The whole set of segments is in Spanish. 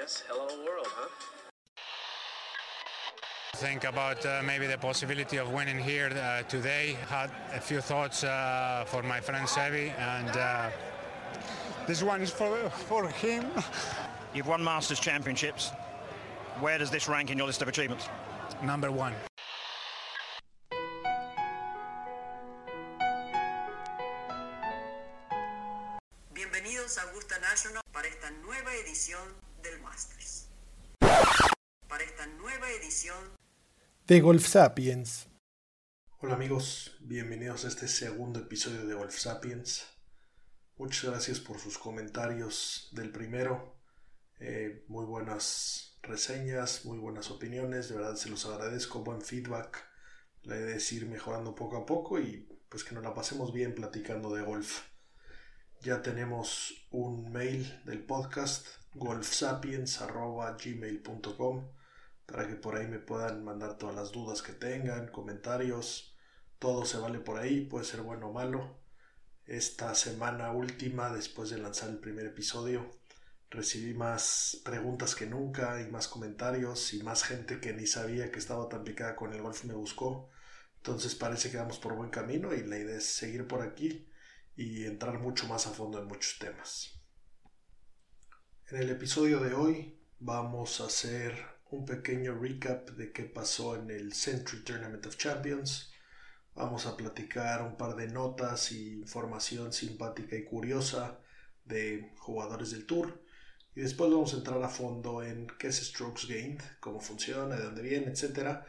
guess hello world, huh? Think about uh, maybe the possibility of winning here uh, today. Had a few thoughts uh, for my friend Sevi, and uh, this one is for for him. You've won Masters Championships. Where does this rank in your list of achievements? Number one. De Golf Sapiens. Hola amigos, bienvenidos a este segundo episodio de Golf Sapiens. Muchas gracias por sus comentarios del primero. Eh, muy buenas reseñas, muy buenas opiniones, de verdad se los agradezco, buen feedback. La idea es ir mejorando poco a poco y pues que nos la pasemos bien platicando de golf. Ya tenemos un mail del podcast golfsapiens.gmail.com para que por ahí me puedan mandar todas las dudas que tengan, comentarios, todo se vale por ahí, puede ser bueno o malo. Esta semana última, después de lanzar el primer episodio, recibí más preguntas que nunca y más comentarios y más gente que ni sabía que estaba tan picada con el golf me buscó. Entonces parece que vamos por buen camino y la idea es seguir por aquí y entrar mucho más a fondo en muchos temas. En el episodio de hoy vamos a hacer un pequeño recap de qué pasó en el Century Tournament of Champions. Vamos a platicar un par de notas y información simpática y curiosa de jugadores del tour. Y después vamos a entrar a fondo en qué es Strokes Gained, cómo funciona, de dónde viene, etc.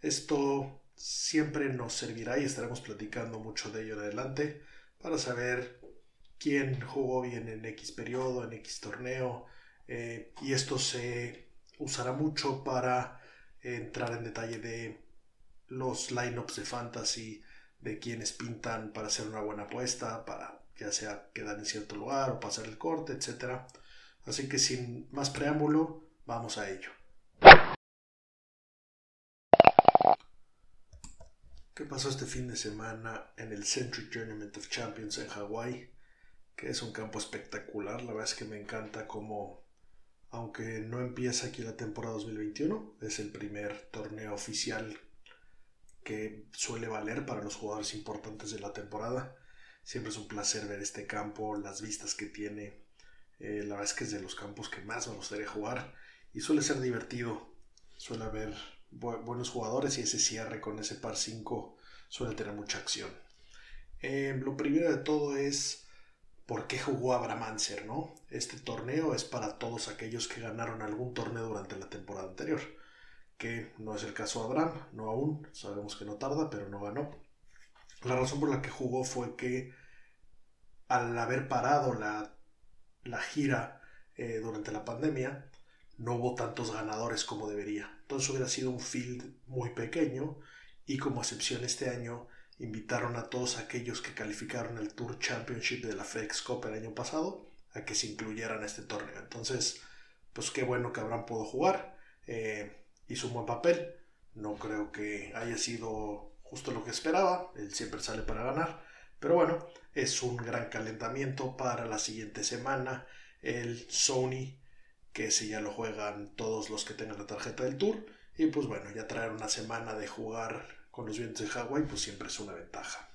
Esto siempre nos servirá y estaremos platicando mucho de ello en adelante para saber quién jugó bien en X periodo, en X torneo. Eh, y esto se usará mucho para entrar en detalle de los lineups de fantasy, de quienes pintan para hacer una buena apuesta, para ya sea quedar en cierto lugar o pasar el corte, etc. Así que sin más preámbulo, vamos a ello. ¿Qué pasó este fin de semana en el Century Tournament of Champions en Hawái? Que es un campo espectacular, la verdad es que me encanta cómo, aunque no empieza aquí la temporada 2021, es el primer torneo oficial que suele valer para los jugadores importantes de la temporada. Siempre es un placer ver este campo, las vistas que tiene. Eh, la verdad es que es de los campos que más me gustaría jugar y suele ser divertido. Suele haber bu buenos jugadores y ese cierre con ese par 5 suele tener mucha acción. Eh, lo primero de todo es por qué jugó Abraham Anser, ¿no? Este torneo es para todos aquellos que ganaron algún torneo durante la temporada anterior, que no es el caso de Abraham, no aún, sabemos que no tarda, pero no ganó. La razón por la que jugó fue que al haber parado la, la gira eh, durante la pandemia, no hubo tantos ganadores como debería. Entonces hubiera sido un field muy pequeño y como excepción este año invitaron a todos aquellos que calificaron el Tour Championship de la FedEx Cup el año pasado a que se incluyeran a este torneo. Entonces, pues qué bueno que Abraham pudo jugar. Eh, hizo un buen papel. No creo que haya sido justo lo que esperaba. Él siempre sale para ganar. Pero bueno, es un gran calentamiento para la siguiente semana. El Sony, que ese ya lo juegan todos los que tengan la tarjeta del Tour. Y pues bueno, ya traer una semana de jugar con los vientos de Hawái, pues siempre es una ventaja.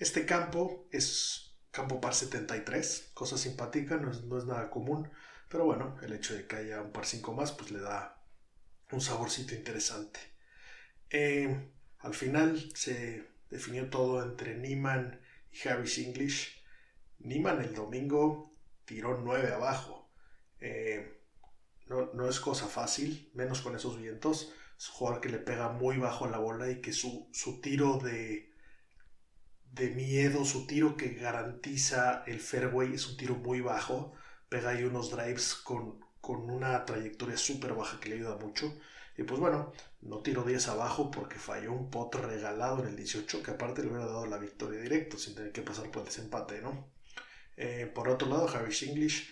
Este campo es campo par 73, cosa simpática, no es, nada común, pero bueno, el hecho de que haya un par 5 más, pues le da un saborcito interesante. Eh, al final se definió todo entre Neiman y Harris English. Neiman el domingo tiró 9 abajo. Eh, no, no, es cosa fácil, menos con esos vientos. Es un jugador que le pega muy bajo la bola y que su, su tiro de, de miedo, su tiro que garantiza el fairway es un tiro muy bajo. Pega ahí unos drives con, con una trayectoria súper baja que le ayuda mucho. Y pues bueno, no tiró 10 abajo porque falló un pot regalado en el 18, que aparte le hubiera dado la victoria directo sin tener que pasar por el desempate, ¿no? Eh, por otro lado, Harris English,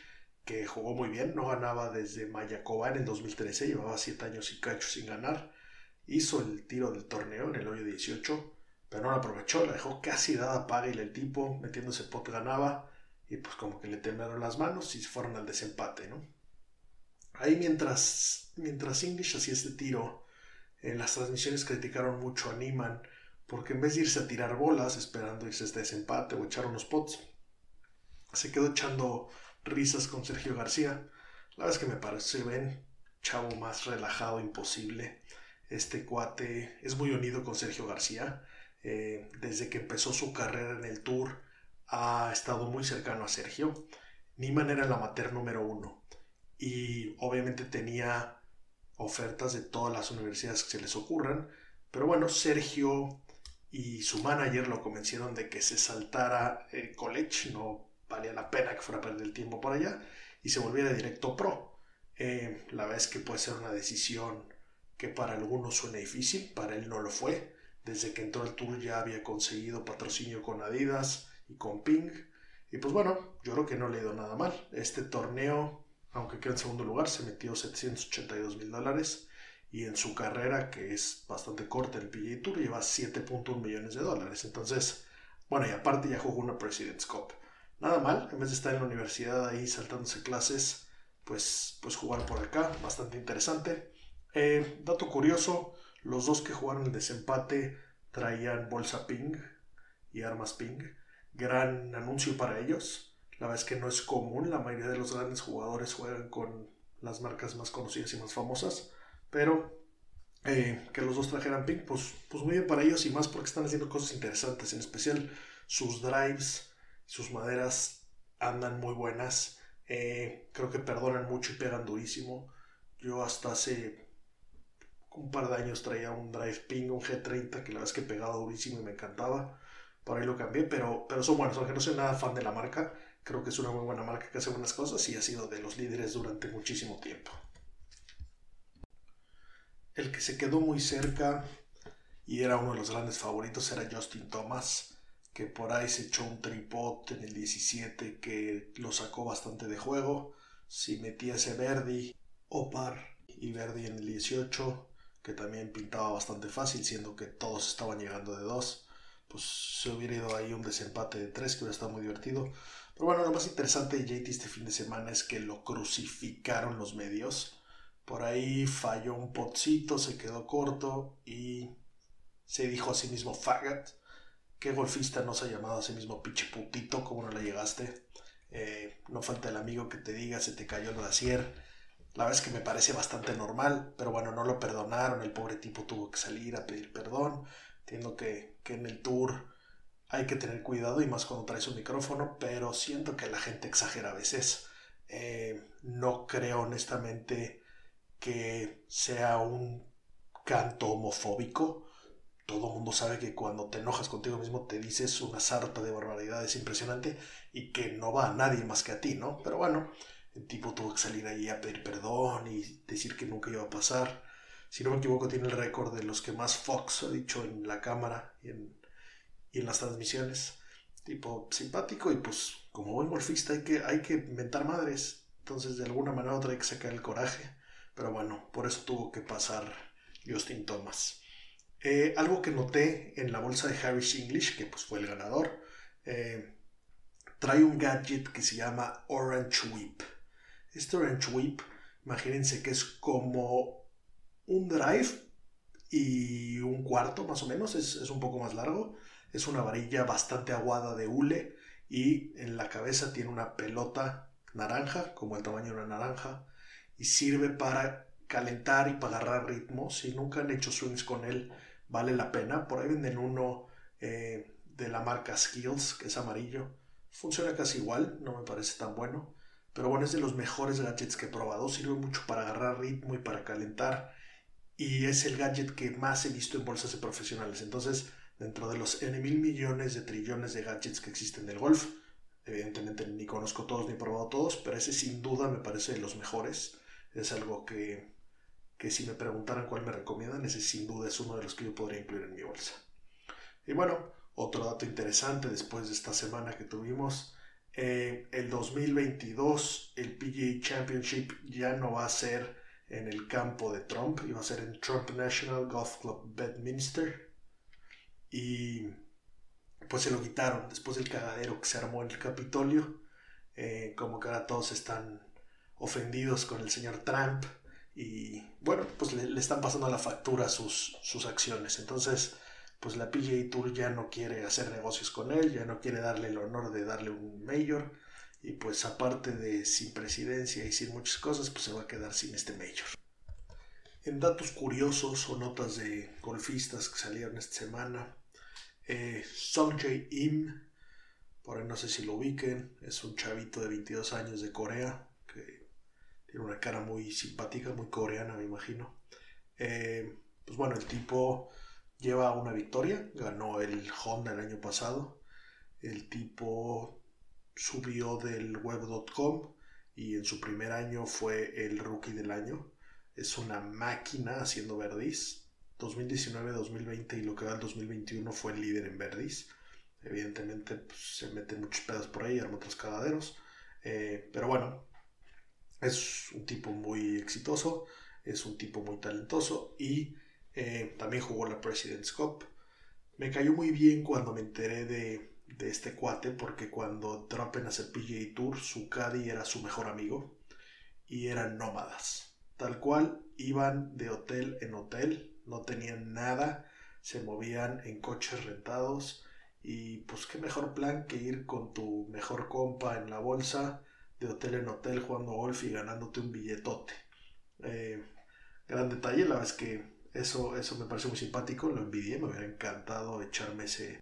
que jugó muy bien, no ganaba desde Mayacoba en el 2013, llevaba 7 años y cacho sin ganar. Hizo el tiro del torneo en el hoyo 18, pero no lo aprovechó, la dejó casi dada paga y el tipo, metiéndose pot, ganaba. Y pues como que le temblaron las manos y fueron al desempate, ¿no? Ahí mientras, mientras English hacía este tiro, en las transmisiones criticaron mucho a Neiman porque en vez de irse a tirar bolas esperando irse a este desempate o echar unos pots, se quedó echando risas con Sergio García. La verdad es que me parece, ven, chavo más relajado imposible. Este cuate es muy unido con Sergio García. Eh, desde que empezó su carrera en el Tour ha estado muy cercano a Sergio. Niman era el amateur número uno y obviamente tenía ofertas de todas las universidades que se les ocurran. Pero bueno, Sergio y su manager lo convencieron de que se saltara el college, no valía la pena que fuera a perder el tiempo por allá y se volviera directo pro. Eh, la es que puede ser una decisión que para algunos suena difícil, para él no lo fue. Desde que entró al tour ya había conseguido patrocinio con Adidas y con Ping. Y pues bueno, yo creo que no le ha ido nada mal. Este torneo, aunque quedó en segundo lugar, se metió 782 mil dólares. Y en su carrera, que es bastante corta el PGA Tour, lleva 7.1 millones de dólares. Entonces, bueno, y aparte ya jugó una President's Cup. Nada mal, en vez de estar en la universidad ahí saltándose clases, pues, pues jugar por acá, bastante interesante. Eh, dato curioso, los dos que jugaron el desempate traían bolsa ping y armas ping. Gran anuncio para ellos. La verdad es que no es común, la mayoría de los grandes jugadores juegan con las marcas más conocidas y más famosas. Pero eh, que los dos trajeran ping, pues, pues muy bien para ellos y más porque están haciendo cosas interesantes. En especial sus drives, sus maderas andan muy buenas. Eh, creo que perdonan mucho y pegan durísimo. Yo hasta hace un par de años traía un Drive Ping, un G30, que la es que pegaba durísimo y me encantaba. Por ahí lo cambié, pero, pero son buenos, aunque no soy nada fan de la marca. Creo que es una muy buena marca que hace buenas cosas y ha sido de los líderes durante muchísimo tiempo. El que se quedó muy cerca y era uno de los grandes favoritos era Justin Thomas, que por ahí se echó un tripod en el 17 que lo sacó bastante de juego. Si metía ese Verdi o par y Verdi en el 18, que también pintaba bastante fácil, siendo que todos estaban llegando de dos. Pues se hubiera ido ahí un desempate de tres, que hubiera estado muy divertido. Pero bueno, lo más interesante de JT este fin de semana es que lo crucificaron los medios. Por ahí falló un potcito, se quedó corto y se dijo a sí mismo faggot. ¿Qué golfista no se ha llamado a sí mismo pinche putito? ¿Cómo no le llegaste? Eh, no falta el amigo que te diga, se te cayó el brasier la verdad es que me parece bastante normal, pero bueno, no lo perdonaron, el pobre tipo tuvo que salir a pedir perdón. Entiendo que, en el tour hay que tener cuidado y más cuando traes un micrófono, pero siento que la gente exagera a veces. Eh, no creo honestamente que sea un canto homofóbico. Todo mundo sabe que cuando te enojas contigo mismo te dices una sarta de barbaridades impresionante y que no va a nadie más que a ti, ¿no? Pero bueno, el tipo tuvo que salir ahí a pedir perdón y decir que nunca iba a pasar. Si no me equivoco, tiene el récord de los que más Fox ha dicho en la cámara y en, las transmisiones. Tipo simpático y pues como buen golfista hay que, hay que inventar madres. Entonces de alguna manera otra hay que sacar el coraje. Pero bueno, por eso tuvo que pasar Justin Thomas. Eh, algo que noté en la bolsa de Harris English, que pues fue el ganador, eh, trae un gadget que se llama Orange Whip. Este Orange Whip, imagínense que es como un drive y un cuarto más o menos, es, un poco más largo. Es una varilla bastante aguada de hule y en la cabeza tiene una pelota naranja, como el tamaño de una naranja, y sirve para calentar y para agarrar ritmo. Si nunca han hecho swings con él, vale la pena. Por ahí venden uno eh, de la marca Skills, que es amarillo. Funciona casi igual, no me parece tan bueno. Pero bueno, es de los mejores gadgets que he probado. Sirve mucho para agarrar ritmo y para calentar. Y es el gadget que más he visto en bolsas de profesionales. Entonces, dentro de los N mil millones de trillones de gadgets que existen del golf, evidentemente ni conozco todos ni he probado todos, pero ese sin duda me parece de los mejores. Es algo que, que si me preguntaran cuál me recomiendan, ese sin duda es uno de los que yo podría incluir en mi bolsa. Y bueno, otro dato interesante después de esta semana que tuvimos eh, el 2022 el PGA Championship ya no va a ser en el campo de Trump, iba a ser en Trump National Golf Club Bedminster. Y pues se lo quitaron después del cagadero que se armó en el Capitolio. Eh, como que ahora todos están ofendidos con el señor Trump y bueno, pues le, están pasando la factura sus, sus acciones. Entonces, pues la PGA Tour ya no quiere hacer negocios con él, ya no quiere darle el honor de darle un mayor y pues aparte de sin presidencia y sin muchas cosas, pues se va a quedar sin este mayor. En datos curiosos o notas de golfistas que salieron esta semana, eh, Jae Im, por ahí no sé si lo ubiquen, es un chavito de 22 años de Corea, tiene una cara muy simpática, muy coreana me imagino. Eh, pues bueno, el tipo lleva una victoria, ganó el Honda el año pasado, el tipo subió del web.com y en su primer año fue el rookie del año. Es una máquina haciendo verdis. 2019, 2020 y lo que va el 2021 fue el líder en verdis. Evidentemente pues, se meten muchos pedos por ahí, arma otros cagaderos. Eh, pero bueno, es un tipo muy exitoso, es un tipo muy talentoso y eh, también jugó la President's Cup. Me cayó muy bien cuando me enteré de, de este cuate porque cuando entró apenas el PGA Tour, su caddy era su mejor amigo y eran nómadas. Tal cual, iban de hotel en hotel, no tenían nada, se movían en coches rentados y pues qué mejor plan que ir con tu mejor compa en la bolsa de hotel en hotel jugando golf y ganándote un billetote. Eh, gran detalle, la verdad es que eso, eso me pareció muy simpático, lo envidié, me hubiera encantado echarme ese,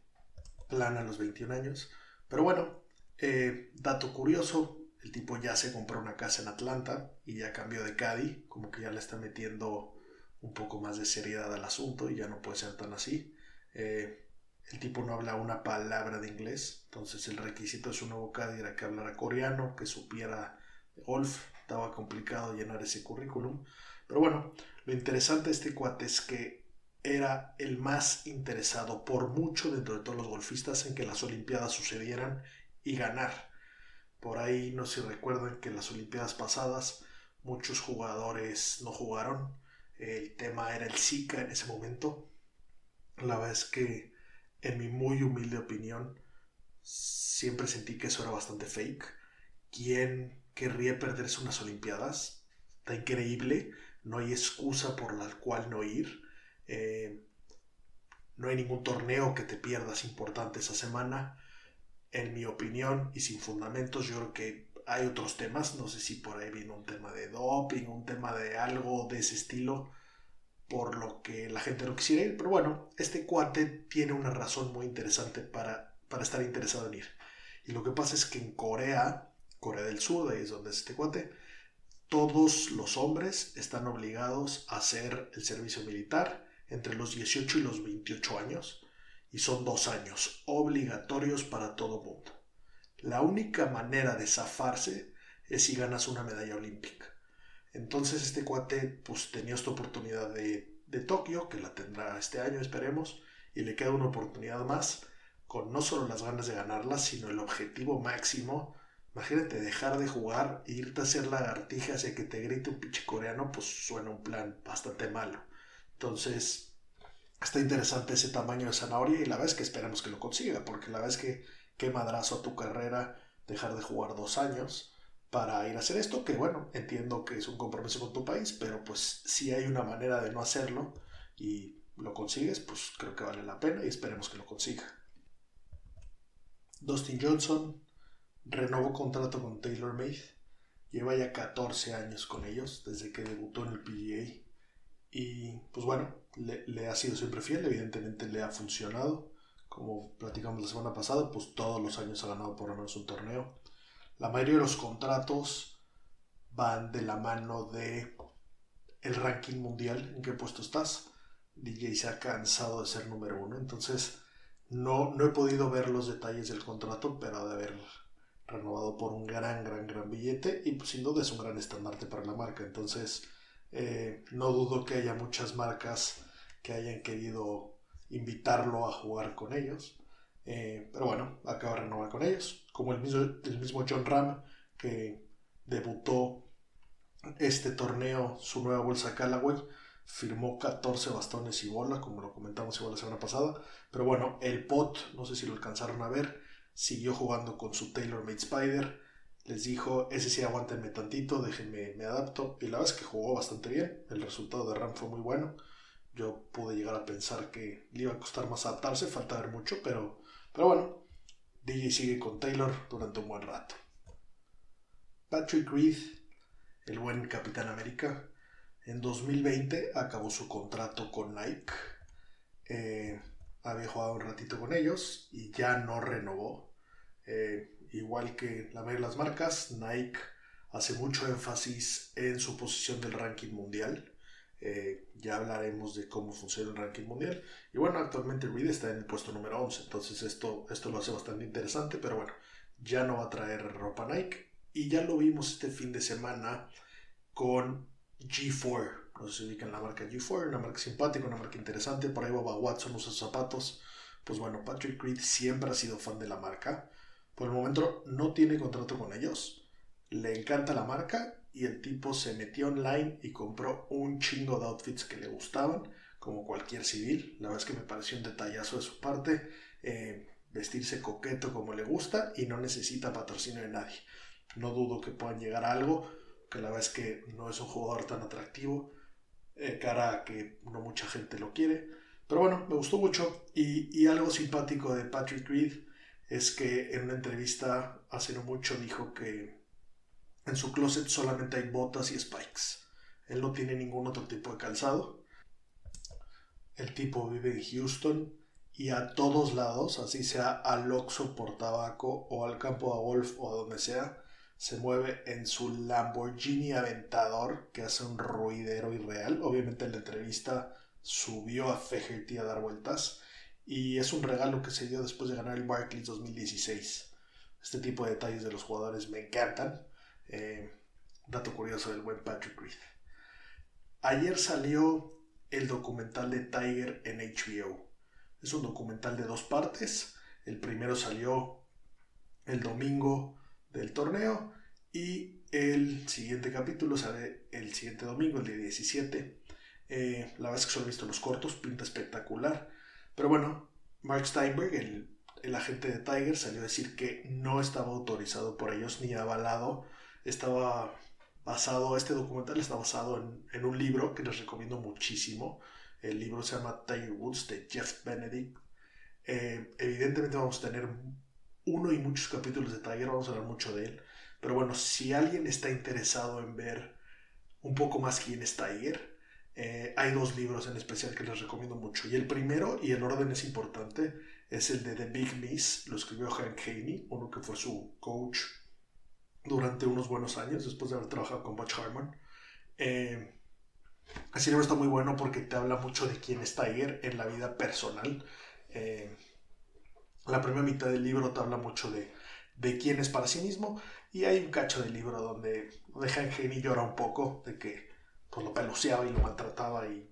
plan a los 21 años. Pero bueno, eh, dato curioso, el tipo ya se compró una casa en Atlanta y ya cambió de Caddy, como que ya le está metiendo un poco más de seriedad al asunto y ya no puede ser tan así. Eh, el tipo no habla una palabra de inglés, entonces el requisito de su nuevo Caddy era que hablara coreano, que supiera golf, estaba complicado llenar ese currículum. Pero bueno, lo interesante de este cuate es que era el más interesado por mucho dentro de todos los golfistas en que las Olimpiadas sucedieran y ganar. Por ahí no se recuerdan que en las Olimpiadas pasadas muchos jugadores no jugaron. El tema era el Zika en ese momento. La verdad es que, en mi muy humilde opinión, siempre sentí que eso era bastante fake. ¿Quién querría perderse unas Olimpiadas? Está increíble. No hay excusa por la cual no ir eh, no hay ningún torneo que te pierdas importante esa semana. En mi opinión y sin fundamentos, yo creo que hay otros temas. No sé si por ahí viene un tema de doping, un tema de algo de ese estilo, por lo que la gente no quisiera ir. Pero bueno, este cuate tiene una razón muy interesante para, para estar interesado en ir. Y lo que pasa es que en Corea, Corea del Sur, ahí es donde es este cuate, todos los hombres están obligados a hacer el servicio militar entre los 18 y los 28 años y son dos años obligatorios para todo mundo. La única manera de zafarse es si ganas una medalla olímpica. Entonces este cuate pues tenía esta oportunidad de, de Tokio, que la tendrá este año, esperemos, y le queda una oportunidad más con no solo las ganas de ganarla, sino el objetivo máximo. Imagínate dejar de jugar e irte a hacer lagartijas y que te grite un pinche coreano, pues suena un plan bastante malo. Entonces, está interesante ese tamaño de zanahoria y la vez que esperemos que lo consiga, porque la vez que qué madrazo a tu carrera dejar de jugar dos años para ir a hacer esto, que bueno, entiendo que es un compromiso con tu país, pero pues si hay una manera de no hacerlo y lo consigues, pues creo que vale la pena y esperemos que lo consiga. Dustin Johnson renovó contrato con TaylorMade, lleva ya 14 años con ellos desde que debutó en el PGA y pues bueno, le, ha sido siempre fiel, evidentemente le ha funcionado. Como platicamos la semana pasada, pues todos los años ha ganado por lo menos un torneo. La mayoría de los contratos van de la mano de el ranking mundial, en qué puesto estás. DJ se ha cansado de ser número uno, entonces no, no he podido ver los detalles del contrato, pero de haber renovado por un gran, gran, gran billete y pues sin duda es un gran estandarte para la marca. Entonces, eh, no dudo que haya muchas marcas que hayan querido invitarlo a jugar con ellos. Eh, pero bueno, acaba de renovar con ellos. Como el mismo, el mismo John Ram que debutó este torneo, su nueva bolsa Callaway, firmó 14 bastones y bola, como lo comentamos igual la semana pasada. Pero bueno, el pot, no sé si lo alcanzaron a ver, siguió jugando con su TaylorMade Spider les dijo, ese sí aguántenme tantito, déjenme, me adapto. Y la verdad es que jugó bastante bien, el resultado de Ram fue muy bueno. Yo pude llegar a pensar que le iba a costar más adaptarse, falta ver mucho, pero, pero bueno, DJ sigue con Taylor durante un buen rato. Patrick Reed, el buen Capitán América, en 2020 acabó su contrato con Nike. Eh, había jugado un ratito con ellos y ya no renovó. Eh, igual que la mayoría de las marcas, Nike hace mucho énfasis en su posición del ranking mundial. Eh, ya hablaremos de cómo funciona el ranking mundial. Y bueno, actualmente Reed está en el puesto número 11, entonces esto, esto lo hace bastante interesante, pero bueno, ya no va a traer ropa Nike. Y ya lo vimos este fin de semana con G4. No sé si ubican la marca G4, una marca simpática, una marca interesante. Por ahí Boba Watson usa sus zapatos. Pues bueno, Patrick Reed siempre ha sido fan de la marca. Por el momento no tiene contrato con ellos. Le encanta la marca y el tipo se metió online y compró un chingo de outfits que le gustaban, como cualquier civil. La verdad es que me pareció un detallazo de su parte. Eh, vestirse coqueto como le gusta y no necesita patrocinio de nadie. No dudo que puedan llegar a algo, que la verdad es que no es un jugador tan atractivo, eh, cara a que no mucha gente lo quiere. Pero bueno, me gustó mucho y, y algo simpático de Patrick Reed es que en una entrevista hace no mucho dijo que en su closet solamente hay botas y spikes. Él no tiene ningún otro tipo de calzado. El tipo vive en Houston y a todos lados, así sea al Oxxo por tabaco o al campo de golf o donde sea, se mueve en su Lamborghini Aventador que hace un ruidero irreal. Obviamente en la entrevista subió a Fegerty a dar vueltas y es un regalo que se dio después de ganar el Barclays 2016. Este tipo de detalles de los jugadores me encantan. Eh, dato curioso del buen Patrick Reed. Ayer salió el documental de Tiger en HBO. Es un documental de dos partes. El primero salió el domingo del torneo y el siguiente capítulo sale el siguiente domingo, el día 17. Eh, la verdad es que solo he visto los cortos, pinta espectacular. Pero bueno, Mark Steinberg, el, el agente de Tiger, salió a decir que no estaba autorizado por ellos ni avalado estaba basado, este documental está basado en, en, un libro que les recomiendo muchísimo. El libro se llama Tiger Woods de Jeff Benedict. Eh, evidentemente vamos a tener uno y muchos capítulos de Tiger, vamos a hablar mucho de él. Pero bueno, si alguien está interesado en ver un poco más quién es Tiger, eh, hay dos libros en especial que les recomiendo mucho. Y el primero, y el orden es importante, es el de The Big Miss, lo escribió Hank Haney, uno que fue su coach durante unos buenos años, después de haber trabajado con Butch Harmon. Eh, ese libro está muy bueno porque te habla mucho de quién es Tiger en la vida personal. Eh, la primera mitad del libro te habla mucho de, de, quién es para sí mismo y hay un cacho del libro donde deja Henry llora un poco de que pues, lo peluceaba y lo maltrataba y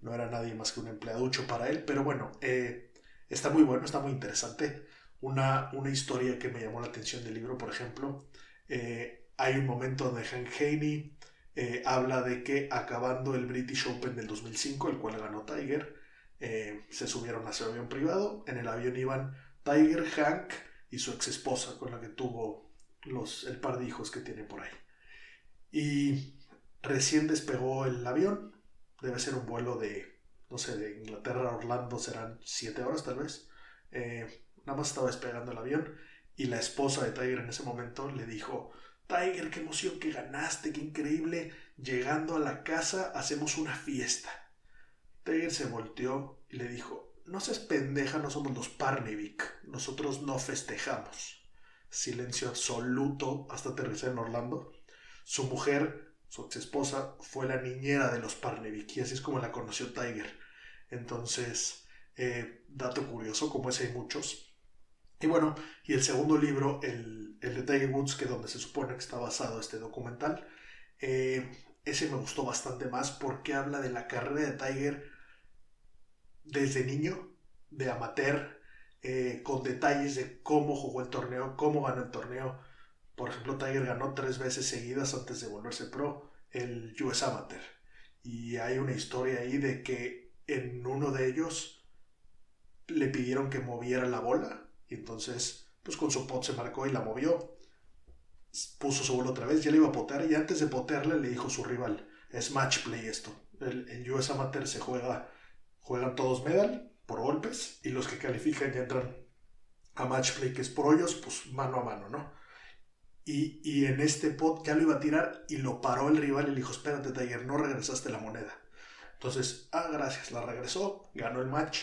no era nadie más que un empleaducho para él. Pero bueno, eh, está muy bueno, está muy interesante. Una, una historia que me llamó la atención del libro, por ejemplo, eh, hay un momento donde Hank Haney eh, habla de que acabando el British Open del 2005, el cual ganó Tiger, eh, se subieron a su avión privado. En el avión iban Tiger, Hank y su ex esposa, con la que tuvo los, el par de hijos que tiene por ahí. Y recién despegó el avión. Debe ser un vuelo de, no sé, de Inglaterra a Orlando, serán siete horas tal vez. nada más estaba despegando el avión y la esposa de Tiger en ese momento le dijo, Tiger, qué emoción que ganaste, qué increíble. Llegando a la casa hacemos una fiesta. Tiger se volteó y le dijo, no seas pendeja, no somos los Parnevik, nosotros no festejamos. Silencio absoluto hasta aterrizar en Orlando. Su mujer, su ex esposa, fue la niñera de los Parnevik y así es como la conoció Tiger. Entonces, eh, dato curioso, como ese hay muchos, y bueno, y el segundo libro, el, el de Tiger Woods, que donde se supone que está basado este documental, eh, ese me gustó bastante más porque habla de la carrera de Tiger desde niño, de amateur, eh, con detalles de cómo jugó el torneo, cómo ganó el torneo. Por ejemplo, Tiger ganó tres veces seguidas antes de volverse pro el US Amateur. Y hay una historia ahí de que en uno de ellos le pidieron que moviera la bola y entonces, pues con su pot se marcó y la movió. puso su bola otra vez, ya le iba a potear y antes de potearle le dijo su rival, es match play esto. El, US Amateur se juega, juegan todos medal por golpes y los que califican ya entran a match play que es por hoyos, pues mano a mano, ¿no? Y, y, en este pot ya lo iba a tirar y lo paró el rival y le dijo, espérate Tiger, no regresaste la moneda. Entonces, ah, gracias, la regresó, ganó el match.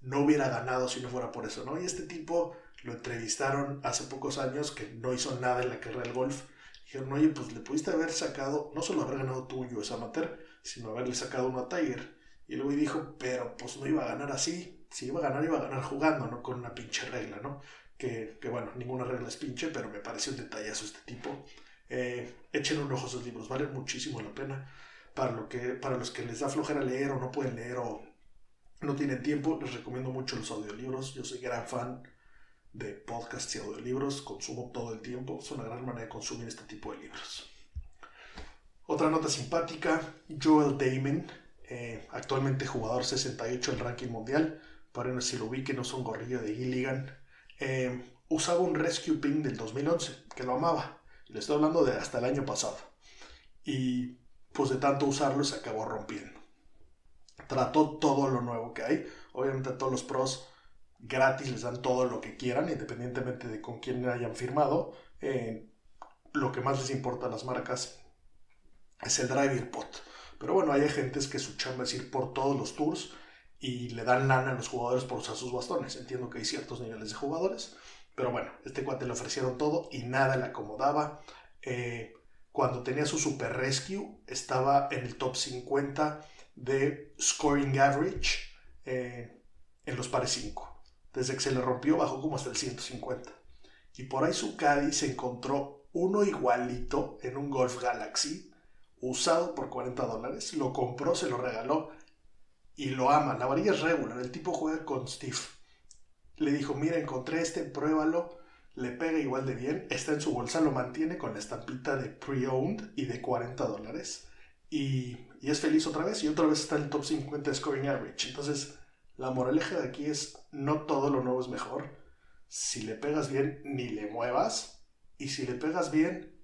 No hubiera ganado si no fuera por eso, ¿no? Y este tipo lo entrevistaron hace pocos años que no hizo nada en la carrera del golf. Dijeron, oye, pues le pudiste haber sacado, no solo haber ganado tuyo ese amateur, sino haberle sacado uno a Tiger. Y luego dijo, pero pues no iba a ganar así. Si iba a ganar, iba a ganar jugando, no con una pinche regla, ¿no? Que, que bueno, ninguna regla es pinche, pero me parece un detallazo este tipo. Eh, echen un ojo a sus libros, valen muchísimo la pena. Para, lo que, para los que les da flojera leer o no pueden leer o no tienen tiempo, les recomiendo mucho los audiolibros. Yo soy gran fan de podcasts y audiolibros, consumo todo el tiempo, es una gran manera de consumir este tipo de libros. Otra nota simpática, Joel Damon, eh, actualmente jugador 68 del ranking mundial, para no si lo vi que no es un gorrillo de Gilligan, eh, usaba un Rescue Pin del 2011, que lo amaba, le estoy hablando de hasta el año pasado, y pues de tanto usarlo se acabó rompiendo. Trató todo lo nuevo que hay, obviamente todos los pros gratis, les dan todo lo que quieran, independientemente de con quién hayan firmado. Eh, lo que más les importa a las marcas es el driver pot. Pero bueno, hay agentes que su chamba es ir por todos los tours y le dan lana a los jugadores por usar sus bastones. Entiendo que hay ciertos niveles de jugadores, pero bueno, este cuate le ofrecieron todo y nada le acomodaba. Eh, cuando tenía su Super Rescue, estaba en el top 50 de Scoring Average eh, en los pares 5. Desde que se le rompió bajó como hasta el 150. Y por ahí su Caddy se encontró uno igualito en un Golf Galaxy, usado por 40 dólares. Lo compró, se lo regaló y lo ama. La varilla es regular, el tipo juega con Steve. Le dijo, mira, encontré este, pruébalo. Le pega igual de bien, está en su bolsa, lo mantiene con la estampita de pre-owned y de 40 dólares. Y, y, es feliz otra vez y otra vez está en el top 50 scoring average. Entonces, la moraleja de aquí es no todo lo nuevo es mejor. Si le pegas bien, ni le muevas. Y si le pegas bien,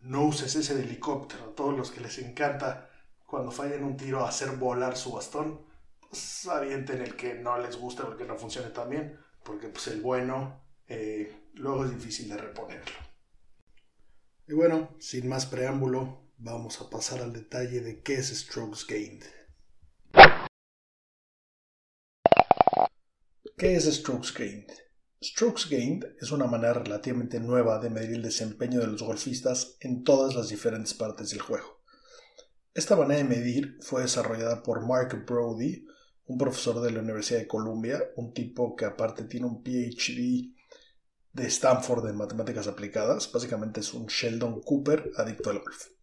no uses ese de helicóptero. A todos los que les encanta cuando fallan un tiro hacer volar su bastón, pues avienten el que no les gusta porque no funcione tan bien. Porque pues el bueno eh, luego es difícil de reponerlo. Y bueno, sin más preámbulo, vamos a pasar al detalle de qué es Strokes Gained. ¿Qué es Strokes Gained? Strokes Gained es una manera relativamente nueva de medir el desempeño de los golfistas en todas las diferentes partes del juego. Esta manera de medir fue desarrollada por Mark Brody, un profesor de la Universidad de Columbia, un tipo que aparte tiene un PhD de Stanford en matemáticas aplicadas, básicamente es un Sheldon Cooper adicto al golf.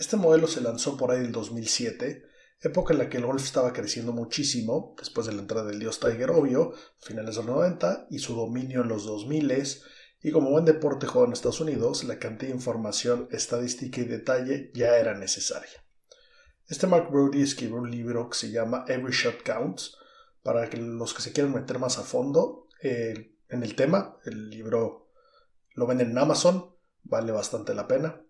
Este modelo se lanzó por ahí del 2007 época en la que el golf estaba creciendo muchísimo, después de la entrada del dios Tiger, obvio, finales de los 90, y su dominio en los 2000 y como buen deporte jugado en Estados Unidos, la cantidad de información, estadística y detalle ya era necesaria. Este Mark Brody escribió un libro que se llama Every Shot Counts, para que los que se quieran meter más a fondo eh, en el tema, el libro lo venden en Amazon, vale bastante la pena.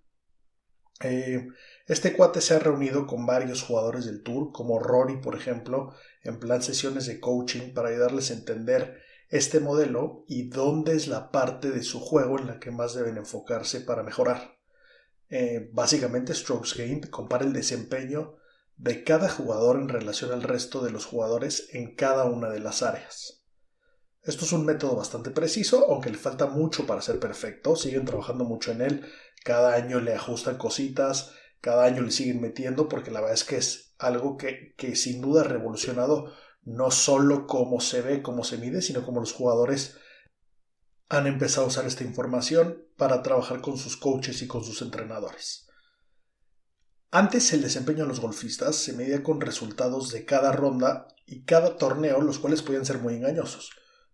Eh, este cuate se ha reunido con varios jugadores del tour, como Rory, por ejemplo, en plan sesiones de coaching para ayudarles a entender este modelo y dónde es la parte de su juego en la que más deben enfocarse para mejorar. Eh, básicamente, Strokes Gained compara el desempeño de cada jugador en relación al resto de los jugadores en cada una de las áreas. Esto es un método bastante preciso, aunque le falta mucho para ser perfecto, siguen trabajando mucho en él, cada año le ajustan cositas, cada año le siguen metiendo, porque la verdad es que es algo que, que sin duda ha revolucionado no solo cómo se ve, cómo se mide, sino cómo los jugadores han empezado a usar esta información para trabajar con sus coaches y con sus entrenadores. Antes el desempeño de los golfistas se medía con resultados de cada ronda y cada torneo, los cuales podían ser muy engañosos.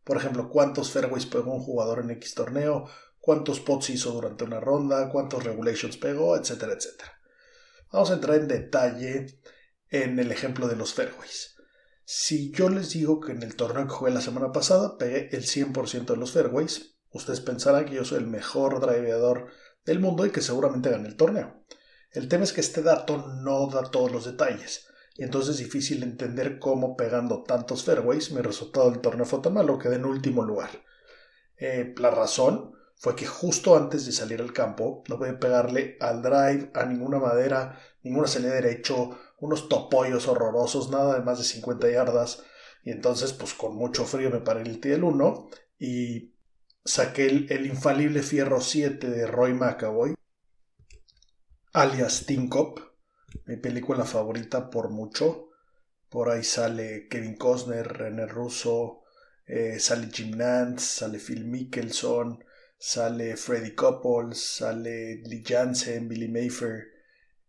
Por ejemplo, cuántos fairways pegó un jugador en X torneo, cuántos pots hizo durante una ronda, cuántos regulations pegó, etcétera, etcétera. Vamos a entrar en detalle en el ejemplo de los fairways. Si yo les digo que en el torneo que jugué la semana pasada pegué el 100% de los fairways, ustedes pensarán que yo soy el mejor driveador del mundo y que seguramente gane el torneo. El tema es que este dato no da todos los detalles, y entonces es difícil entender cómo pegando tantos fairways mi resultado del torneo fue tan malo, quedé en último lugar. Eh, la razón fue que justo antes de salir al campo no podía pegarle al drive, a ninguna madera, ninguna salida derecho, unos topollos horrorosos, nada de más de 50 yardas. Y entonces, pues con mucho frío me paré el TL 1 y saqué el, infalible Fierro 7 de Roy McAvoy, alias Tinkop, mi película favorita por mucho. Por ahí sale Kevin Costner, René Russo, eh, sale Jim Nance, sale Phil Mickelson, sale Freddie Couples, sale Lee Jansen, Billy Mayfair,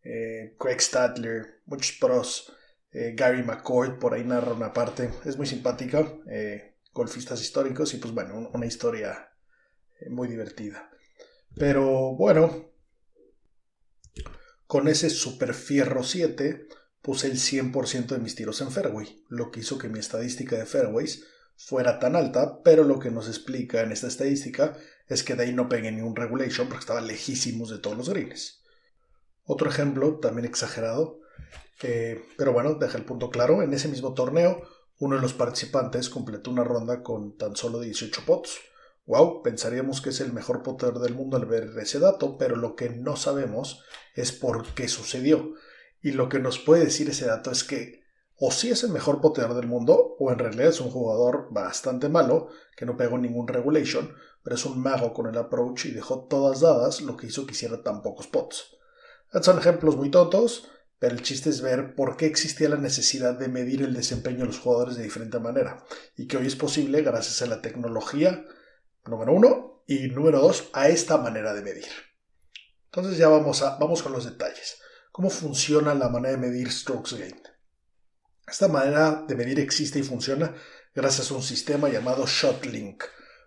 eh, Craig Stadler, muchos pros. Eh, Gary McCord por ahí narra una parte, es muy simpática, eh, golfistas históricos y pues bueno, una historia muy divertida. Pero bueno, con ese Super Fierro 7 puse el 100% de mis tiros en fairway, lo que hizo que mi estadística de fairways fuera tan alta, pero lo que nos explica en esta estadística es que de ahí no pegué ni un regulation porque estaba lejísimos de todos los greens. Otro ejemplo, también exagerado, pero bueno, deja el punto claro, en ese mismo torneo uno de los participantes completó una ronda con tan solo 18 pots. Wow, pensaríamos que es el mejor potter del mundo al ver ese dato, pero lo que no sabemos es por qué sucedió. Y lo que nos puede decir ese dato es que o sí es el mejor poteador del mundo, o en realidad es un jugador bastante malo, que no pegó ningún regulation, pero es un mago con el approach y dejó todas dadas, lo que hizo que hiciera tan pocos pots. Son ejemplos muy tontos, pero el chiste es ver por qué existía la necesidad de medir el desempeño de los jugadores de diferente manera, y que hoy es posible gracias a la tecnología, número uno, y número dos, a esta manera de medir. Entonces ya vamos, a, vamos con los detalles. ¿Cómo funciona la manera de medir strokes gained? Esta manera de medir existe y funciona gracias a un sistema llamado ShotLink.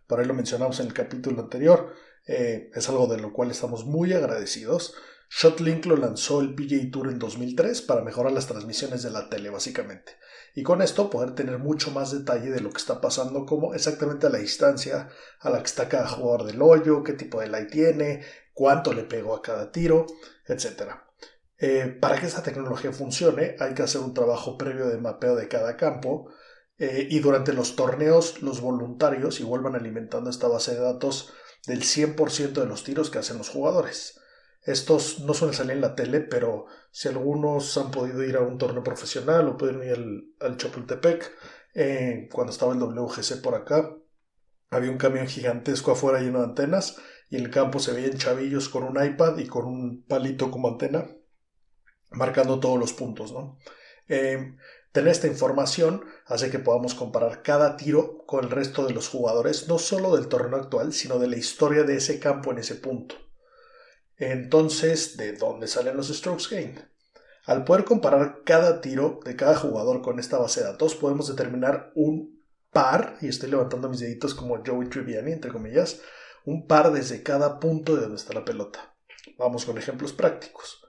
Por ahí lo mencionamos en el capítulo anterior. Eh, es algo de lo cual estamos muy agradecidos. ShotLink lo lanzó el PGA Tour en 2003 para mejorar las transmisiones de la tele, básicamente. Y con esto poder tener mucho más detalle de lo que está pasando, como exactamente a la distancia a la que está cada jugador del hoyo, qué tipo de light tiene, cuánto le pegó a cada tiro, etcétera. Eh, para que esta tecnología funcione hay que hacer un trabajo previo de mapeo de cada campo eh, y durante los torneos los voluntarios igual van alimentando esta base de datos del 100% de los tiros que hacen los jugadores. Estos no suelen salir en la tele, pero si algunos han podido ir a un torneo profesional o pueden ir al, al Chapultepec, eh, cuando estaba el WGC por acá, había un camión gigantesco afuera lleno de antenas y en el campo se veían chavillos con un iPad y con un palito como antena marcando todos los puntos. ¿no? Eh, tener esta información hace que podamos comparar cada tiro con el resto de los jugadores, no solo del torneo actual, sino de la historia de ese campo en ese punto. Entonces, ¿de dónde salen los strokes gained? Al poder comparar cada tiro de cada jugador con esta base de datos, podemos determinar un par, y estoy levantando mis deditos como Joey Triviani, entre comillas, un par desde cada punto de donde está la pelota. Vamos con ejemplos prácticos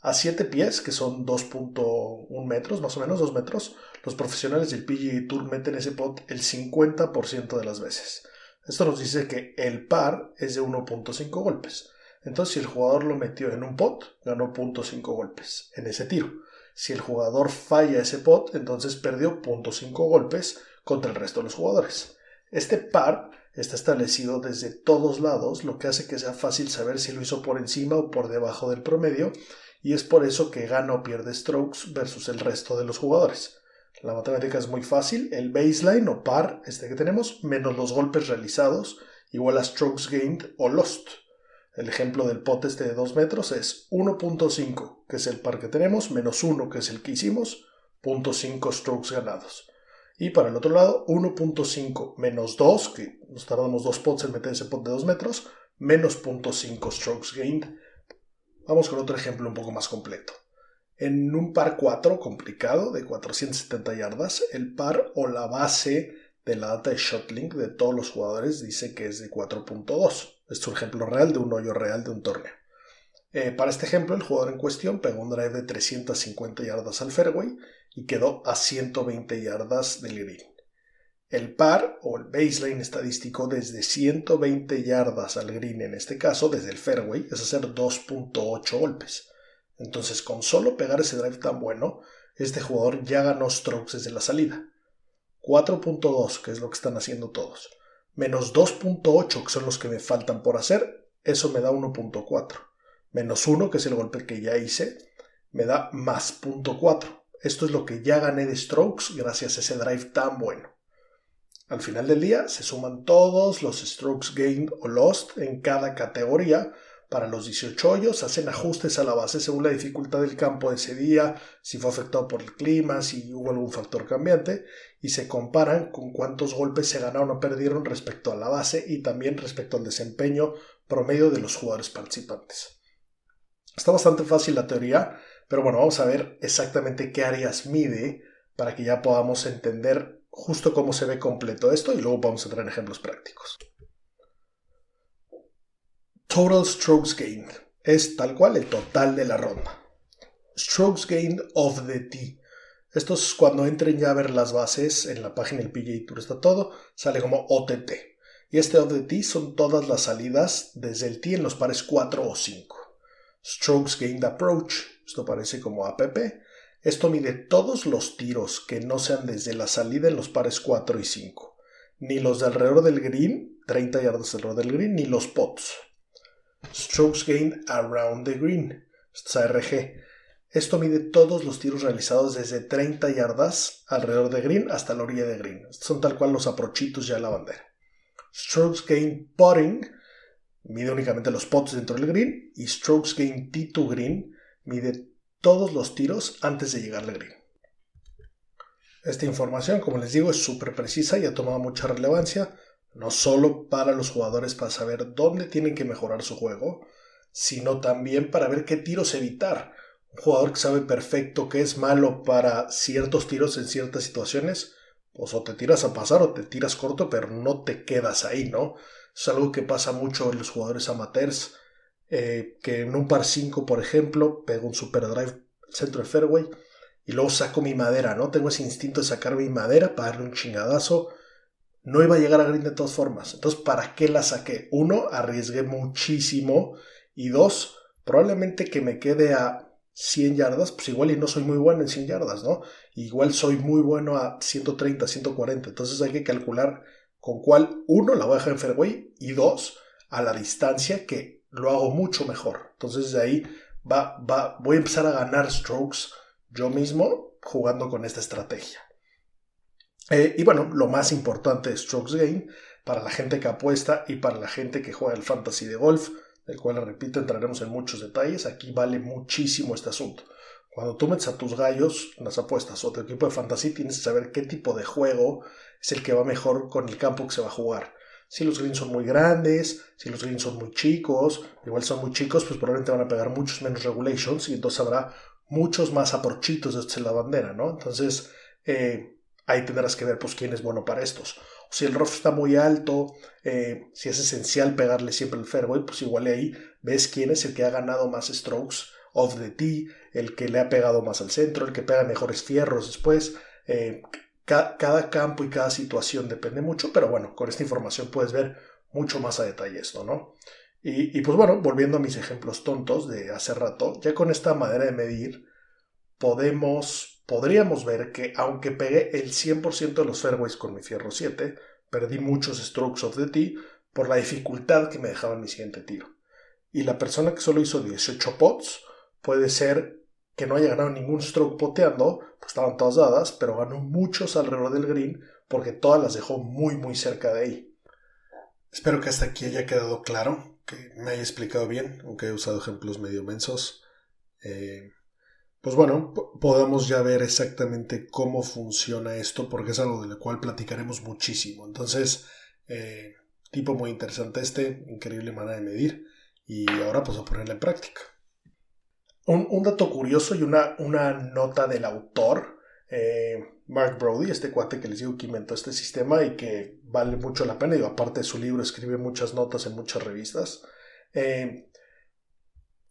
a 7 pies, que son 2.1 metros, más o menos 2 metros, los profesionales del PGA Tour meten ese pot el 50% de las veces. Esto nos dice que el par es de 1.5 golpes. Entonces, si el jugador lo metió en un pot, ganó 0.5 golpes en ese tiro. Si el jugador falla ese pot, entonces perdió 0.5 golpes contra el resto de los jugadores. Este par está establecido desde todos lados, lo que hace que sea fácil saber si lo hizo por encima o por debajo del promedio y es por eso que gana o pierde strokes versus el resto de los jugadores. La matemática es muy fácil, el baseline o par, este que tenemos, menos los golpes realizados, igual a strokes gained o lost. El ejemplo del pot este de 2 metros es 1.5, que es el par que tenemos, menos 1, que es el que hicimos, 0.5 strokes ganados. Y para el otro lado, 1.5 menos 2, que nos tardamos 2 pots en meter ese pot de 2 metros, menos 0.5 strokes gained, Vamos con otro ejemplo un poco más completo. En un par 4 complicado de 470 yardas, el par o la base de la data de Shotlink de todos los jugadores dice que es de 4.2. es un ejemplo real de un hoyo real de un torneo. Eh, para este ejemplo, el jugador en cuestión pegó un drive de 350 yardas al fairway y quedó a 120 yardas del green. El par o el baseline estadístico desde 120 yardas al green, en este caso desde el fairway, es hacer 2.8 golpes. Entonces, con solo pegar ese drive tan bueno, este jugador ya ganó strokes desde la salida. 4.2, que es lo que están haciendo todos. Menos 2.8, que son los que me faltan por hacer, eso me da 1.4. Menos 1, que es el golpe que ya hice, me da más 0.4. Esto es lo que ya gané de strokes gracias a ese drive tan bueno. Al final del día se suman todos los strokes gained o lost en cada categoría para los 18 hoyos, hacen ajustes a la base según la dificultad del campo ese día, si fue afectado por el clima, si hubo algún factor cambiante, y se comparan con cuántos golpes se ganaron o perdieron respecto a la base y también respecto al desempeño promedio de los jugadores participantes. Está bastante fácil la teoría, pero bueno, vamos a ver exactamente qué áreas mide para que ya podamos entender justo cómo se ve completo esto y luego vamos a traer ejemplos prácticos. Total Strokes Gained es tal cual el total de la ronda. Strokes Gained of the tee. Esto es cuando entren ya a ver las bases en la página del PGA Tour está todo, sale como OTT. Y este tee son todas las salidas desde el tee en los pares 4 o 5. Strokes Gained Approach, esto parece como APP. Esto mide todos los tiros que no sean desde la salida en los pares 4 y 5, ni los de alrededor del green, 30 yardas alrededor del green, ni los pots. Strokes Gained Around the Green, ARG. Esto mide todos los tiros realizados desde 30 yardas alrededor de green hasta la orilla de green. son tal cual los aprochitos ya a la bandera. Strokes Gained Putting mide únicamente los pots dentro del green y Strokes Gained T2 Green mide todos los tiros antes de llegar al green. Esta información, como les digo, es súper precisa y ha tomado mucha relevancia no solo para los jugadores para saber dónde tienen que mejorar su juego, sino también para ver qué tiros evitar. Jugador que sabe perfecto que es malo para ciertos tiros en ciertas situaciones, pues o te tiras a pasar o te tiras corto, pero no te quedas ahí, ¿no? Es algo que pasa mucho en los jugadores amateurs, eh, que en un par 5, por ejemplo, pego un super drive centro de fairway y luego saco mi madera, ¿no? Tengo ese instinto de sacar mi madera para darle un chingadazo no iba a llegar a green de todas formas. Entonces, ¿para qué la saqué? Uno, arriesgué muchísimo. Y dos, probablemente que me quede a 100 yardas, pues igual y no soy muy bueno en 100 yardas, ¿no? Igual soy muy bueno a 130, 140. Entonces hay que calcular con cuál, uno, la voy a dejar en fairway y dos, a la distancia que lo hago mucho mejor. Entonces de ahí va, va, voy a empezar a ganar strokes yo mismo jugando con esta estrategia. Eh, y bueno, lo más importante es Strokes Gain para la gente que apuesta y para la gente que juega el fantasy de golf, del cual, repito, entraremos en muchos detalles. Aquí vale muchísimo este asunto. Cuando tú metes a tus gallos en las apuestas o tu equipo de fantasy, tienes que saber qué tipo de juego es el que va mejor con el campo que se va a jugar. Si los greens son muy grandes, si los greens son muy chicos, igual son muy chicos, pues probablemente van a pegar muchos menos regulations y entonces habrá muchos más aporchitos de la bandera, ¿no? Entonces, eh, ahí tendrás que ver pues quién es bueno para estos. Si el rough está muy alto, eh, si es esencial pegarle siempre el fairway, pues igual ahí ves quién es el que ha ganado más strokes off the tee, el que le ha pegado más al centro, el que pega mejores fierros después. Eh, cada campo y cada situación depende mucho, pero bueno, con esta información puedes ver mucho más a detalle esto, ¿no? Y, y pues bueno, volviendo a mis ejemplos tontos de hace rato, ya con esta manera de medir podemos podríamos ver que aunque pegué el 100% de los fairways con mi fierro 7, perdí muchos strokes of the tee por la dificultad que me dejaba mi siguiente tiro. Y la persona que solo hizo 18 pots puede ser que no haya ganado ningún stroke poteando, pues estaban todas dadas, pero ganó muchos alrededor del green porque todas las dejó muy muy cerca de ahí. Espero que hasta aquí haya quedado claro, que me haya explicado bien, aunque he usado ejemplos medio mensos. Eh, pues bueno, podemos ya ver exactamente cómo funciona esto, porque es algo de lo cual platicaremos muchísimo. Entonces, eh, tipo muy interesante este, increíble manera de medir, y ahora pues a ponerla en práctica. Un, dato curioso y una, una nota del autor, eh, Mark Brody, este cuate que les digo que inventó este sistema y que vale mucho la pena, y aparte de su libro escribe muchas notas en muchas revistas. Eh,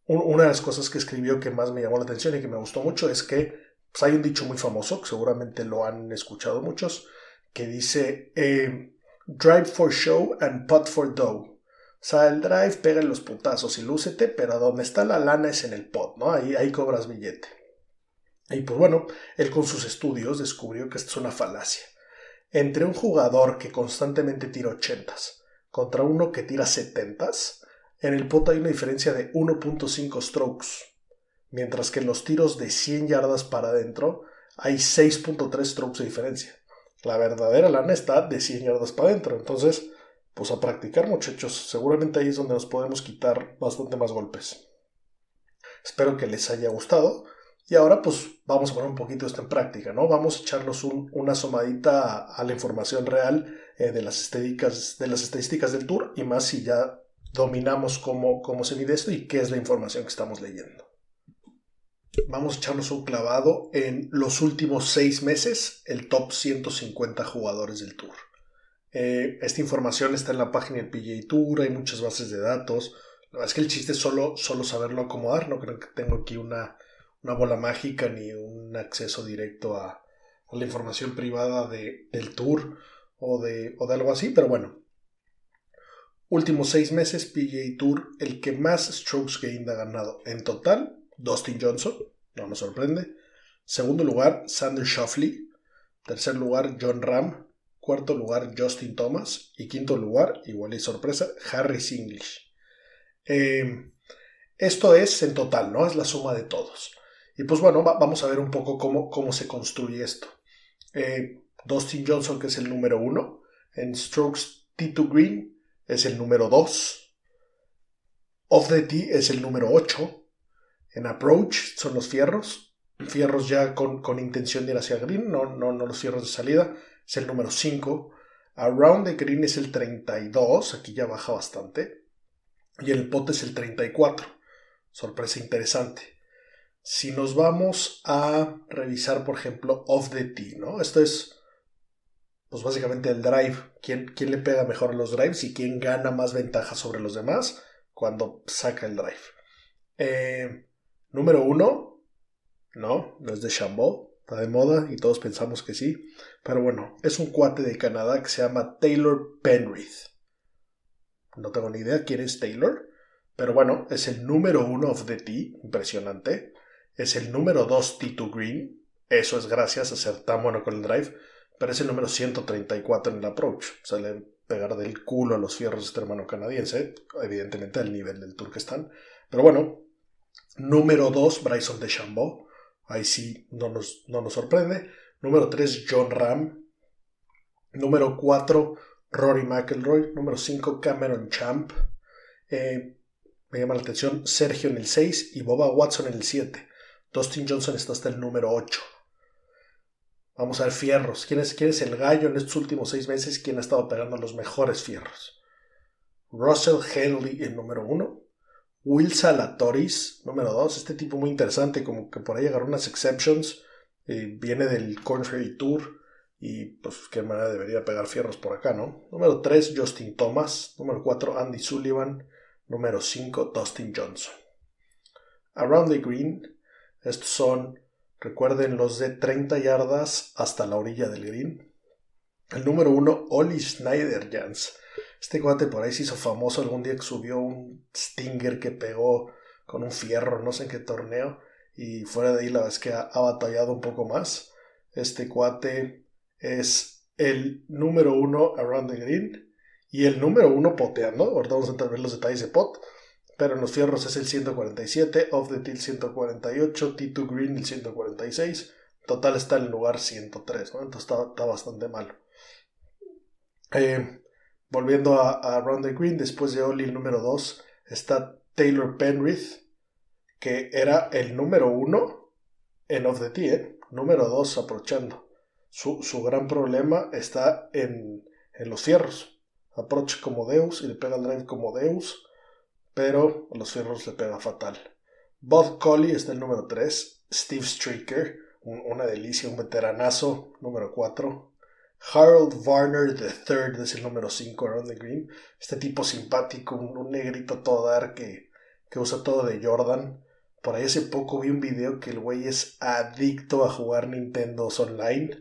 una de las cosas que escribió que más me llamó la atención y que me gustó mucho es que pues, hay un dicho muy famoso, que seguramente lo han escuchado muchos, que dice eh, Drive for show and putt for dough. O sea, el drive pega en los putazos y lúcete, pero donde está la lana es en el pot, ¿no? Ahí, ahí cobras billete. Y pues bueno, él con sus estudios descubrió que esto es una falacia. Entre un jugador que constantemente tira ochentas contra uno que tira setentas, en el pot hay una diferencia de 1.5 strokes, mientras que en los tiros de 100 yardas para adentro hay 6.3 strokes de diferencia. La verdadera lana está de 100 yardas para adentro, entonces pues a practicar muchachos, seguramente ahí es donde nos podemos quitar bastante más golpes. Espero que les haya gustado y ahora pues vamos a poner un poquito esto en práctica, ¿no? Vamos a echarnos una asomadita a, la información real eh, de, las estadísticas, de las estadísticas del tour y más si ya dominamos cómo, cómo se mide esto y qué es la información que estamos leyendo. Vamos a echarnos un clavado en los últimos seis meses, el top 150 jugadores del tour. Eh, esta información está en la página del PGA Tour, hay muchas bases de datos. La verdad es que el chiste es solo, solo saberlo acomodar, no creo que tengo aquí una, una bola mágica ni un acceso directo a, la información privada de, del tour o de, o de algo así, pero bueno. Últimos seis meses, PGA Tour, el que más strokes gained ha ganado en total, Dustin Johnson, no me sorprende. Segundo lugar, Sander Shoffley. Tercer lugar, John Ram cuarto lugar Justin Thomas y quinto lugar, igual y sorpresa, Harris English. Em, esto es en total, ¿no? Es la suma de todos. Y pues bueno, vamos a ver un poco cómo, cómo se construye esto. Eh, Dustin Johnson, que es el número uno, en Strokes T2 Green es el número dos, Off the Tee es el número 8, en Approach son los fierros, fierros ya con, con intención de ir hacia green, no, no, no los fierros de salida, es el número 5. Around the Green es el 32, aquí ya baja bastante. Y el pot es el 34. Sorpresa interesante. Si nos vamos a revisar, por ejemplo, off the tee, ¿no? Esto es, pues básicamente el drive. ¿Quién, quién le pega mejor los drives y quién gana más ventaja sobre los demás cuando saca el drive? Eh, número 1, no, no es de Chambó está de moda y todos pensamos que sí. Pero bueno, es un cuate de Canadá que se llama Taylor Penrith. No tengo ni idea quién es Taylor, pero bueno, es el número uno of the tee, impresionante. Es el número dos T2 Green, eso es gracias a ser tan bueno con el drive, es el número 134 en el approach. O sea, le pegar del culo a los fierros de este hermano canadiense, evidentemente al nivel del tour que están. Pero bueno, número 2, Bryson DeChambeau, Ahí sí no nos, no nos sorprende. Número 3, John Ram. Número 4, Rory McElroy. Número 5, Cameron Champ. Eh, me llama la atención Sergio en el 6 y Boba Watson en el 7. Dustin Johnson está hasta el número 8. Vamos a ver fierros. ¿Quién es, ¿Quién es el gallo en estos últimos seis meses? ¿Quién ha estado pegando los mejores fierros? Russell Henley en número 1. Will Salatoris, número 2, este tipo muy interesante, como que por ahí agarró unas exceptions, eh, viene del Country Tour y pues qué manera debería pegar fierros por acá, ¿no? Número 3, Justin Thomas, número 4, Andy Sullivan, número 5, Dustin Johnson. Around the Green, estos son, recuerden, los de 30 yardas hasta la orilla del green. El número 1, Oli Schneider Jans este cuate por ahí se hizo famoso algún día que subió un Stinger que pegó con un fierro, no sé en qué torneo. Y fuera de ahí la es que ha, batallado un poco más. Este cuate es el número uno around the green y el número uno poteando. Ahorita vamos a ver los detalles de pot. Pero en los fierros es el 147, off the tee 148, T2 green el 146. Total está en el lugar 103, Entonces está, bastante malo. Eh, Volviendo a, a Round the Green, después de Oli el número 2, está Taylor Penrith, que era el número 1 en Off the Tee, ¿eh? número 2 aprovechando. Su, gran problema está en, los fierros. Approach como Deus y le pega el drive como Deus, pero los fierros le pega fatal. Bob Colley está el número 3, Steve Streaker, una delicia, un veteranazo, número 4. Harold Varner III es el número 5 around the green. Este tipo simpático, un, negrito todo dar que, que usa todo de Jordan. Por ahí hace poco vi un video que el güey es adicto a jugar Nintendo Online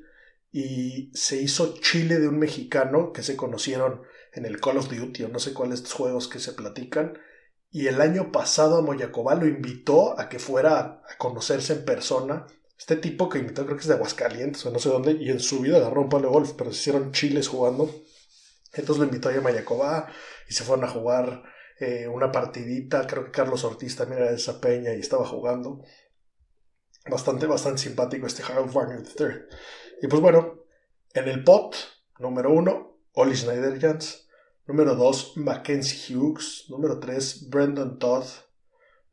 y se hizo Chile de un mexicano que se conocieron en el Call of Duty o no sé cuáles juegos que se platican. Y el año pasado a Moyacobá lo invitó a que fuera a conocerse en persona. Este tipo que invitó creo que es de Aguascalientes o no sé dónde y en su vida agarró un palo de golf, pero se hicieron chiles jugando. Entonces lo invitó a Mayacobá y se fueron a jugar eh, una partidita. Creo que Carlos Ortiz también era de esa peña y estaba jugando. Bastante, bastante simpático este Harold Wagner III. Y pues bueno, en el pot, número uno, Oli Schneider-Jans. Número dos, Mackenzie Hughes. Número tres, Brendan Todd.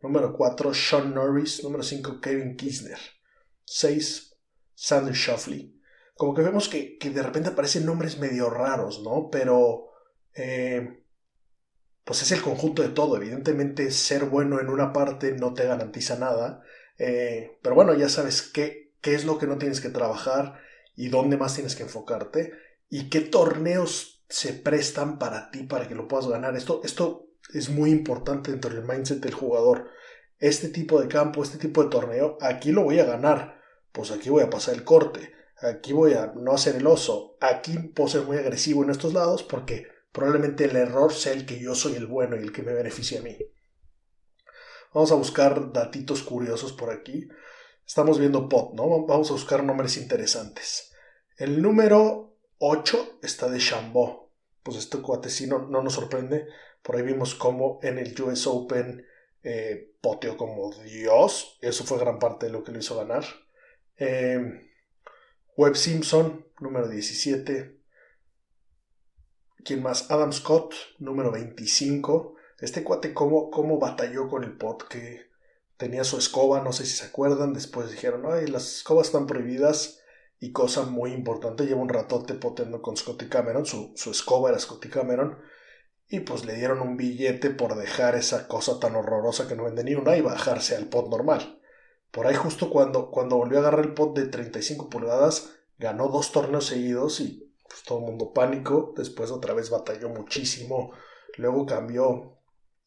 Número cuatro, Sean Norris. Número cinco, Kevin Kisner. Seis, Sander Shoffley como que vemos que, de repente aparecen nombres medio raros, ¿no? Pero, eh, pues es el conjunto de todo. Evidentemente, ser bueno en una parte no te garantiza nada. Eh, pero bueno, ya sabes qué, qué es lo que no tienes que trabajar y dónde más tienes que enfocarte y qué torneos se prestan para ti para que lo puedas ganar. Esto, esto es muy importante dentro del mindset del jugador. Este tipo de campo, este tipo de torneo, aquí lo voy a ganar. Pues aquí voy a pasar el corte aquí voy a no hacer el oso, aquí puedo ser muy agresivo en estos lados porque probablemente el error sea el que yo soy el bueno y el que me beneficia a mí. Vamos a buscar datitos curiosos por aquí. Estamos viendo pot, ¿no? Vamos a buscar nombres interesantes. El número 8 está de Chambó. Pues este cuate sí no, nos sorprende. Por ahí vimos cómo en el US Open eh, poteó como Dios. Eso fue gran parte de lo que lo hizo ganar. Eh, Webb Simpson, número 17. ¿Quién más? Adam Scott, número 25. Este cuate, ¿cómo, cómo batalló con el pot? Que tenía su escoba, no sé si se acuerdan. Después dijeron, ay, las escobas están prohibidas. Y cosa muy importante, lleva un ratote potendo con Scotty Cameron. Su, su escoba era Scotty Cameron. Y pues le dieron un billete por dejar esa cosa tan horrorosa que no vende ni una y bajarse al pot normal. Por ahí justo cuando, cuando volvió a agarrar el pot de 35 pulgadas, ganó dos torneos seguidos y pues, todo el mundo pánico. Después otra vez batalló muchísimo. Luego cambió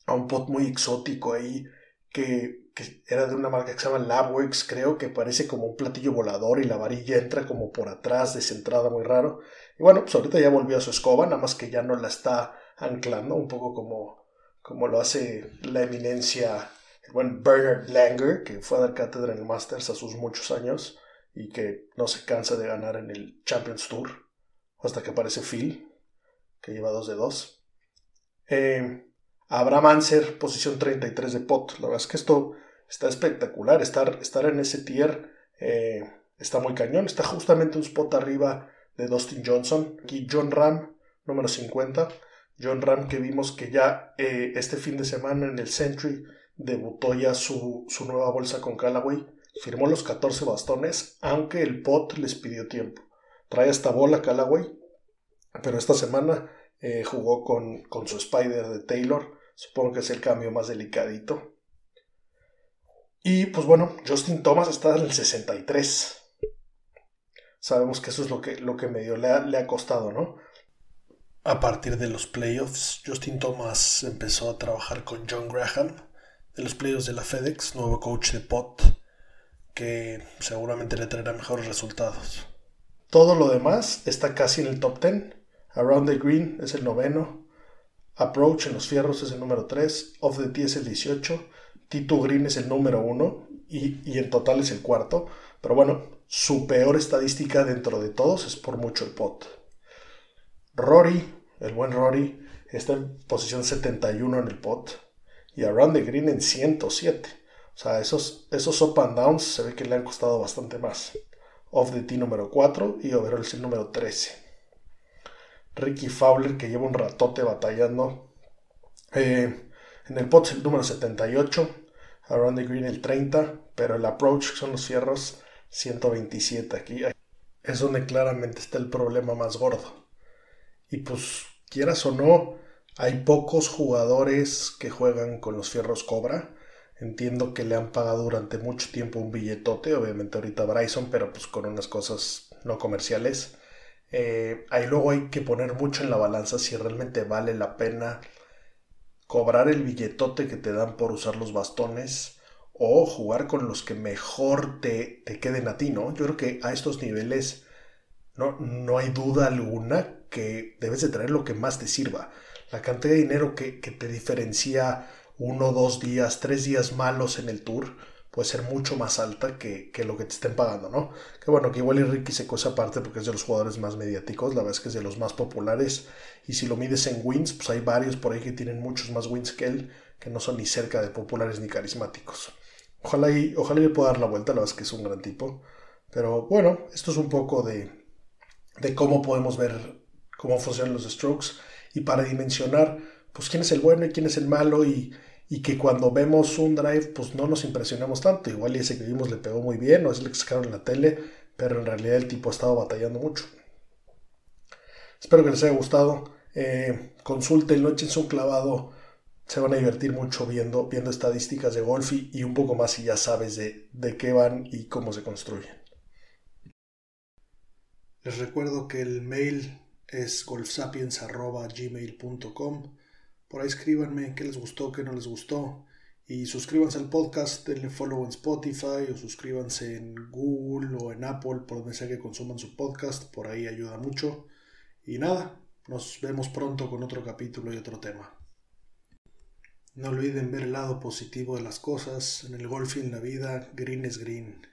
a un pot muy exótico ahí que, que, era de una marca que se llama Labworks, creo, que parece como un platillo volador y la varilla entra como por atrás, descentrada, muy raro. Y bueno, pues ahorita ya volvió a su escoba, nada más que ya no la está anclando, un poco como, como lo hace la eminencia el buen Bernard Langer, que fue a dar cátedra en el Masters a sus muchos años y que no se cansa de ganar en el Champions Tour, hasta que aparece Phil, que lleva 2 de 2. Eh, Abraham Anser, posición 33 de pot. La verdad es que esto está espectacular. Estar, estar en ese tier eh, está muy cañón. Está justamente un spot arriba de Dustin Johnson. Aquí John Ram, número 50. John Ram que vimos que ya eh, este fin de semana en el Century debutó ya su, nueva bolsa con Callaway, firmó los 14 bastones, aunque el pot les pidió tiempo. Trae esta bola Callaway, pero esta semana eh, jugó con, con su Spider de Taylor, supongo que es el cambio más delicadito. Y pues bueno, Justin Thomas está en el 63. Sabemos que eso es lo que, lo que medio le ha, le ha costado, ¿no? A partir de los playoffs, Justin Thomas empezó a trabajar con John Graham de los players de la FedEx, nuevo coach de POT, que seguramente le traerá mejores resultados. Todo lo demás está casi en el top 10. Around the Green es el noveno. Approach en los fierros es el número 3. Off the Tee es el 18. T2 Green es el número 1. Y, y en total es el cuarto. Pero bueno, su peor estadística dentro de todos es por mucho el pot. Rory, el buen Rory, está en posición 71 en el pot y Around the Green en 107. O sea, esos, esos up and downs se ve que le han costado bastante más. Off the T número 4 y Overall número 13. Ricky Fowler que lleva un ratote batallando. Eh, en el pot el número 78. Around the Green el 30. Pero el approach, son los fierros, 127 aquí. Es donde claramente está el problema más gordo. Y pues, quieras o no, hay pocos jugadores que juegan con los fierros Cobra. Entiendo que le han pagado durante mucho tiempo un billetote, obviamente ahorita Bryson, pero pues con unas cosas no comerciales. Eh, ahí luego hay que poner mucho en la balanza si realmente vale la pena cobrar el billetote que te dan por usar los bastones o jugar con los que mejor te, te queden a ti, ¿no? Yo creo que a estos niveles no, no hay duda alguna que debes de traer lo que más te sirva. La cantidad de dinero que, que te diferencia uno, dos días, tres días malos en el tour puede ser mucho más alta que, lo que te estén pagando, ¿no? Que bueno, que igual y Ricky se cosa aparte porque es de los jugadores más mediáticos, la verdad es que es de los más populares, y si lo mides en wins, pues hay varios por ahí que tienen muchos más wins que él, que no son ni cerca de populares ni carismáticos. Ojalá y, ojalá le pueda dar la vuelta, la verdad es que es un gran tipo. Pero bueno, esto es un poco de, de cómo podemos ver cómo funcionan los strokes y para dimensionar pues quién es el bueno y quién es el malo y, y que cuando vemos un drive pues no nos impresionamos tanto. Igual ese que vimos le pegó muy bien o es el que sacaron en la tele, pero en realidad el tipo ha estado batallando mucho. Espero que les haya gustado. Eh, consulten, échense un clavado. Se van a divertir mucho viendo, viendo estadísticas de golf y, un poco más si ya sabes de, de qué van y cómo se construyen. Les recuerdo que el mail es golfsapiens.gmail.com por ahí escríbanme qué les gustó, qué no les gustó. Y suscríbanse al podcast, denle follow en Spotify o suscríbanse en Google o en Apple, por donde sea que consuman su podcast, por ahí ayuda mucho. Y nada, nos vemos pronto con otro capítulo y otro tema. No olviden ver el lado positivo de las cosas. En el golf y en la vida, green es green.